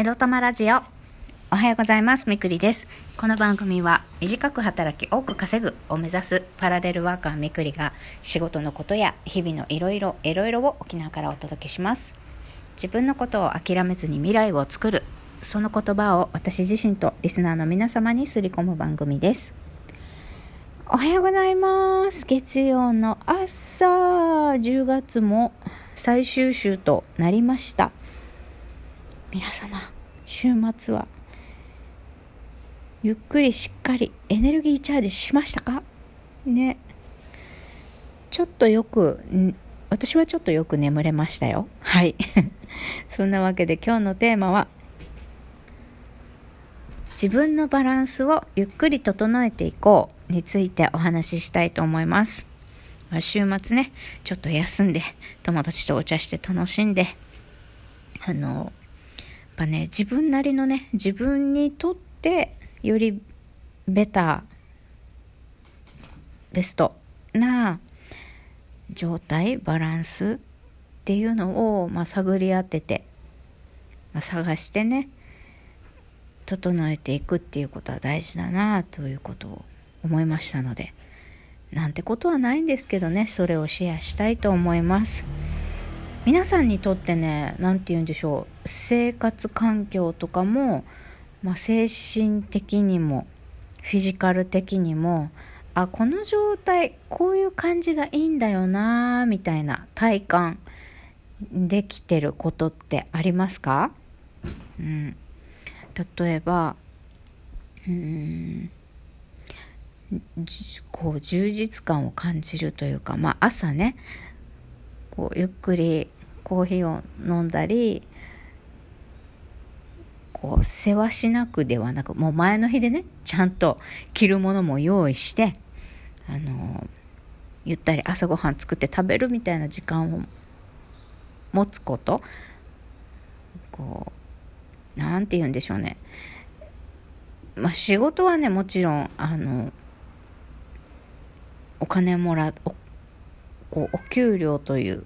エロ玉ラジオ。おはようございます。みくりです。この番組は短く働き多く稼ぐを目指すパラレルワーカーみくりが仕事のことや日々のいろいろいろいろを沖縄からお届けします。自分のことを諦めずに未来を作る。その言葉を私自身とリスナーの皆様にすり込む番組です。おはようございます。月曜の朝、10月も最終週となりました。皆様、週末はゆっくりしっかりエネルギーチャージしましたか？ね。ちょっとよく、私はちょっとよく眠れましたよ。はい。そんなわけで今日のテーマは、自分のバランスをゆっくり整えていこうについてお話ししたいと思います。週末ね、ちょっと休んで、友達とお茶して楽しんで、あの、ぱね、自分なりのね、自分にとってよりベター、ベストな状態、バランスっていうのを、まあ、探り当てて、まあ、探してね、整えていくっていうことは大事だなということを思いましたのでなんてことはないんですけどねそれをシェアしたいと思います。皆さんにとってね何て言うんでしょう生活環境とかも、まあ、精神的にもフィジカル的にもあこの状態こういう感じがいいんだよなみたいな体感できてることってありますか？うん。例えばうん。こう充実感を感じるというか、まあ、朝ねこうゆっくりコーヒーを飲んだりこう世話しなくではなくもう前の日でねちゃんと着るものも用意してあのゆったり朝ごはん作って食べるみたいな時間を持つことこうなんて言うんでしょうね。まあ、仕事はね、もちろん、あの、お金もらお、こう、お給料という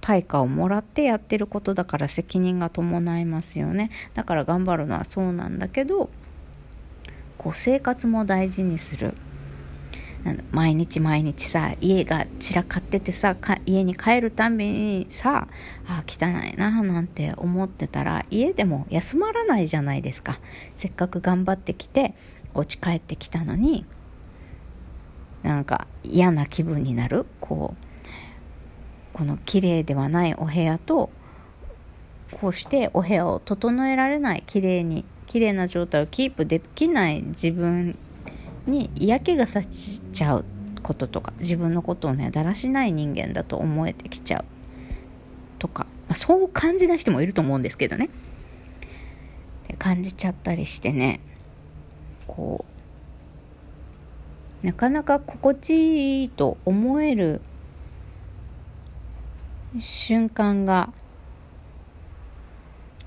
対価をもらってやってることだから責任が伴いますよね。だから頑張るのはそうなんだけど、こう、生活も大事にする。毎日毎日さ家が散らかっててさ家に帰るたびにさあ汚いななんて思ってたら家でも休まらないじゃないですかせっかく頑張ってきてお家帰ってきたのになんか嫌な気分になる。こうこの綺麗ではないお部屋とこうしてお部屋を整えられない綺麗に綺麗な状態をキープできない自分に嫌気がさしちゃうこととか自分のことをねだらしない人間だと思えてきちゃう。とか、まあ、そう感じない人もいると思うんですけどね。感じちゃったりしてね。こうなかなか心地いいと思える瞬間が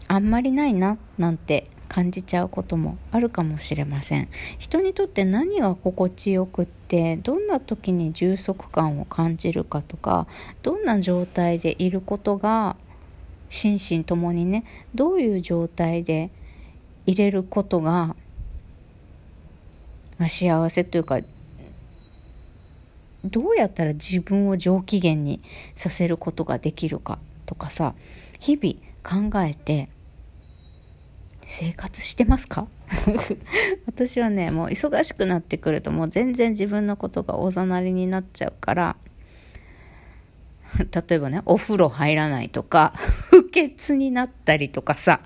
あんまりないななんて感じちゃうこともあるかもしれません。人にとって何が心地よくってどんな時に充足感を感じるかとかどんな状態でいることが心身ともにねどういう状態で入れることが、まあ、幸せというかどうやったら自分を上機嫌にさせることができるかとかさ日々考えて生活してますか？私はねもう忙しくなってくるともう全然自分のことがおざなりになっちゃうから例えばねお風呂入らないとか 不潔になったりとかさ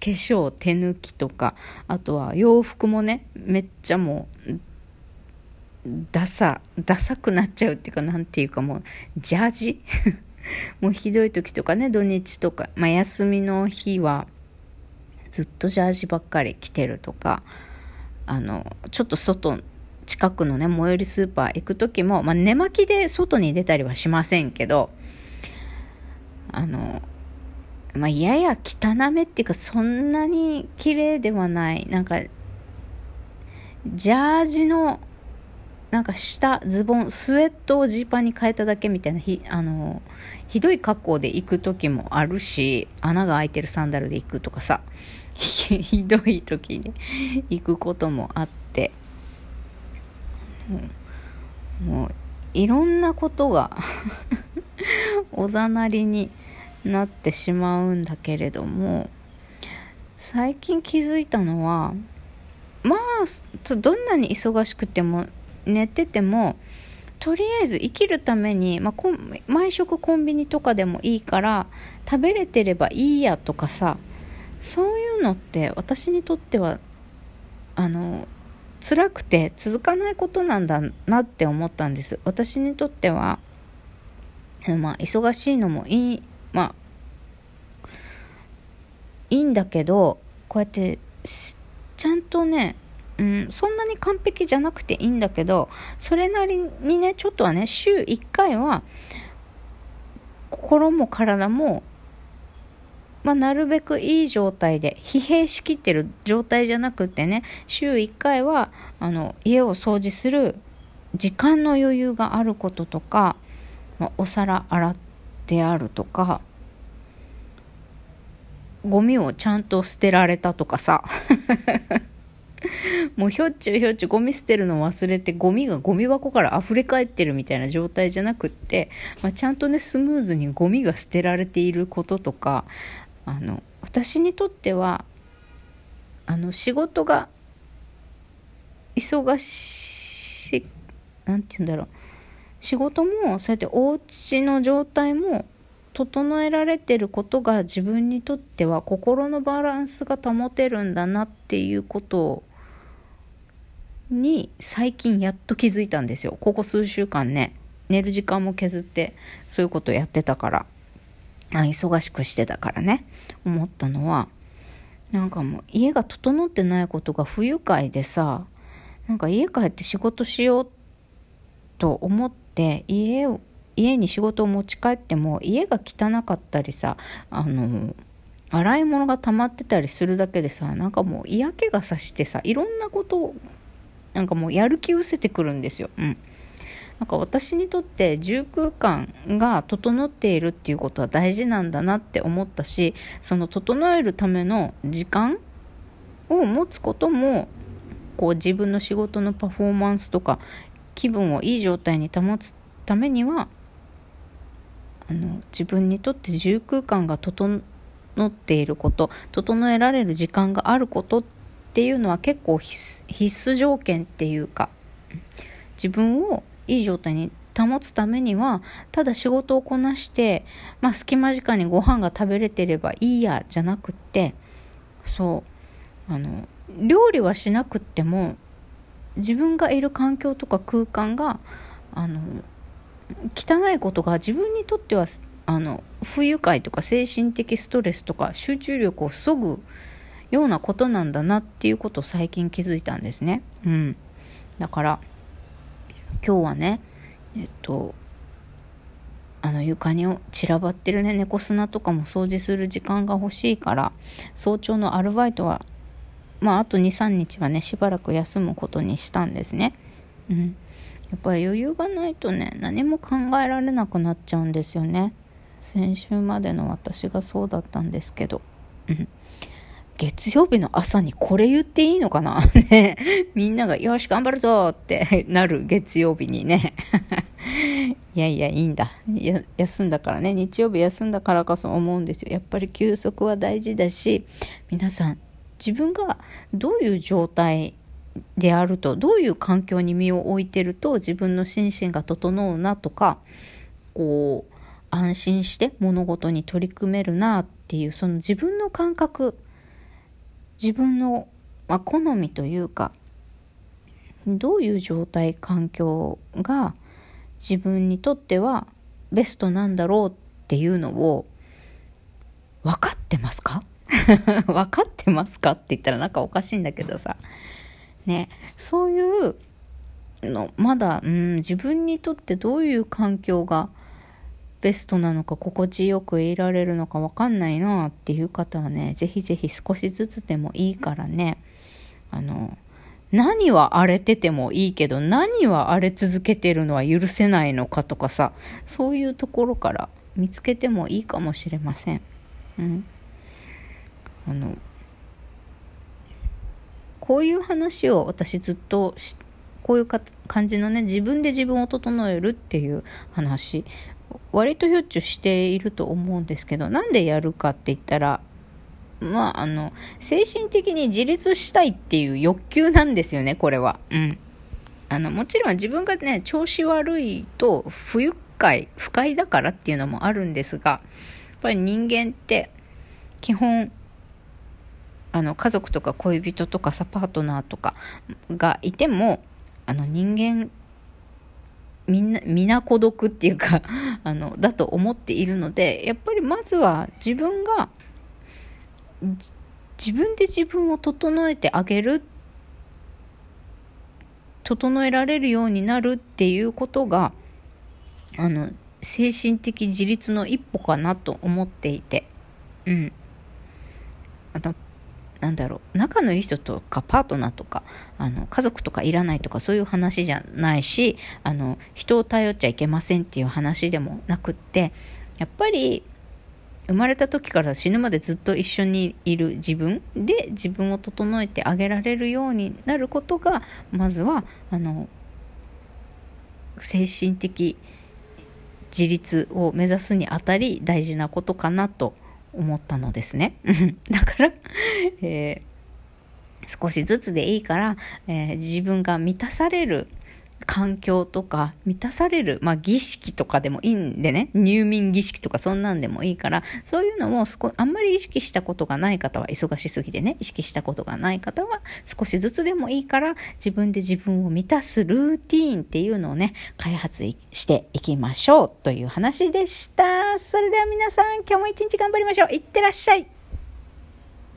化粧手抜きとかあとは洋服もねめっちゃもうダサダサくなっちゃうっていうかなんていうかもうジャージ？もうひどい時とかね土日とか、まあ、休みの日はずっとジャージばっかり着てるとか。あのちょっと外近くのね最寄りスーパー行く時も、まあ、寝巻きで外に出たりはしませんけどあのまあやや汚めっていうかそんなに綺麗ではない。なんかジャージのなんか下ズボンスウェットをジーパンに変えただけみたいなひあのひどい格好で行く時もあるし穴が開いてるサンダルで行くとかさ ひどい時に 行くこともあって。もういろんなことが おざなりになってしまうんだけれども最近気づいたのはまあどんなに忙しくても寝ててもとりあえず生きるために、まあ、毎食コンビニとかでもいいから食べれてればいいやとかさそういうのって私にとってはあの辛くて続かないことなんだなって思ったんです。私にとってはまあ忙しいのもいいまあいいんだけどこうやってちゃんとねうん、そんなに完璧じゃなくていいんだけどそれなりにねちょっとはね週1回は心も体も、まあ、なるべくいい状態で疲弊しきってる状態じゃなくてね週1回はあの家を掃除する時間の余裕があることとか、まあ、お皿洗ってあるとかゴミをちゃんと捨てられたとかさ。もうひょっちゅうひょっちゅうゴミ捨てるの忘れてゴミがゴミ箱から溢れ返ってるみたいな状態じゃなくって、まあ、ちゃんとねスムーズにゴミが捨てられていることとかあの私にとってはあの仕事が忙しい何て言うんだろう。仕事もそうやってお家の状態も整えられてることが自分にとっては心のバランスが保てるんだなっていうことをに最近やっと気づいたんですよ。ここ数週間ね。寝る時間も削ってそういうことやってたから。あ忙しくしてたからね。思ったのはなんかもう家が整ってないことが不愉快でさなんか家帰って仕事しようと思って家を家に仕事を持ち帰っても家が汚かったりさあの洗い物が溜まってたりするだけでさなんかもう嫌気がさしてさいろんなことなんかもうやる気失せてくるんですよ。うん。なんか私にとって住空間が整っているっていうことは大事なんだなって思ったし、その整えるための時間を持つことも、こう自分の仕事のパフォーマンスとか気分をいい状態に保つためには、あの自分にとって住空間が整っていること整えられる時間があることっっていうのは結構必須条件っていうか自分をいい状態に保つためにはただ仕事をこなして、まあ、隙間時間にご飯が食べれてればいいやじゃなくってそうあの料理はしなくっても自分がいる環境とか空間があの汚いことが自分にとってはあの不愉快とか精神的ストレスとか集中力をそぐようなことなんだなっていうことを最近気づいたんですね。うん。だから、今日はね、えっと、あの床に散らばってるね、猫砂とかも掃除する時間が欲しいから、早朝のアルバイトは、まあ、あと2、3日はね、しばらく休むことにしたんですね。うん。やっぱり余裕がないとね、何も考えられなくなっちゃうんですよね。先週までの私がそうだったんですけど。うん。月曜日の朝にこれ言っていいのかな？ね。みんなが、よし、頑張るぞって なる月曜日にね。いやいや、いいんだ。休んだからね。日曜日休んだからこそう思うんですよ。やっぱり休息は大事だし、皆さん、自分がどういう状態であると、どういう環境に身を置いてると自分の心身が整うなとか、こう、安心して物事に取り組めるなっていう、その自分の感覚、自分の、まあ、好みというかどういう状態環境が自分にとってはベストなんだろうっていうのを分かってますか？分かってますかって言ったらなんかおかしいんだけどさ。ね。そういうのまだ、うん、自分にとってどういう環境がベストなのか心地よくいられるのかわかんないなっていう方はね、ぜひぜひ少しずつでもいいからね、あの、何は荒れててもいいけど何は荒れ続けてるのは許せないのかとかさそういうところから見つけてもいいかもしれません。うん、あのこういう話を私ずっとこういう感じのね自分で自分を整えるっていう話割とひょっちゅうしていると思うんですけどなんでやるかって言ったらまああの精神的に自立したいっていう欲求なんですよねこれは。うんあのもちろん自分がね調子悪いと不愉快不快だからっていうのもあるんですがやっぱり人間って基本あの家族とか恋人とかさパートナーとかがいてもあの人間みんな皆孤独っていうか あのだと思っているのでやっぱりまずは自分が自分で自分を整えてあげる整えられるようになるっていうことがあの精神的自立の一歩かなと思っていて。うん。あのなんだろう仲のいい人とかパートナーとかあの家族とかいらないとかそういう話じゃないしあの人を頼っちゃいけませんっていう話でもなくってやっぱり生まれた時から死ぬまでずっと一緒にいる自分で自分を整えてあげられるようになることがまずはあの精神的自立を目指すにあたり大事なことかなと思ったのですね。だから、えー、少しずつでいいから、えー、自分が満たされる環境とか満たされる、まあ、儀式とかでもいいんでね、入眠儀式とかそんなんでもいいから、そういうのもあんまり意識したことがない方は、忙しすぎてね、意識したことがない方は、少しずつでもいいから、自分で自分を満たすルーティーンっていうのをね、開発していきましょうという話でした。それでは皆さん、今日も一日頑張りましょう。いってらっしゃい。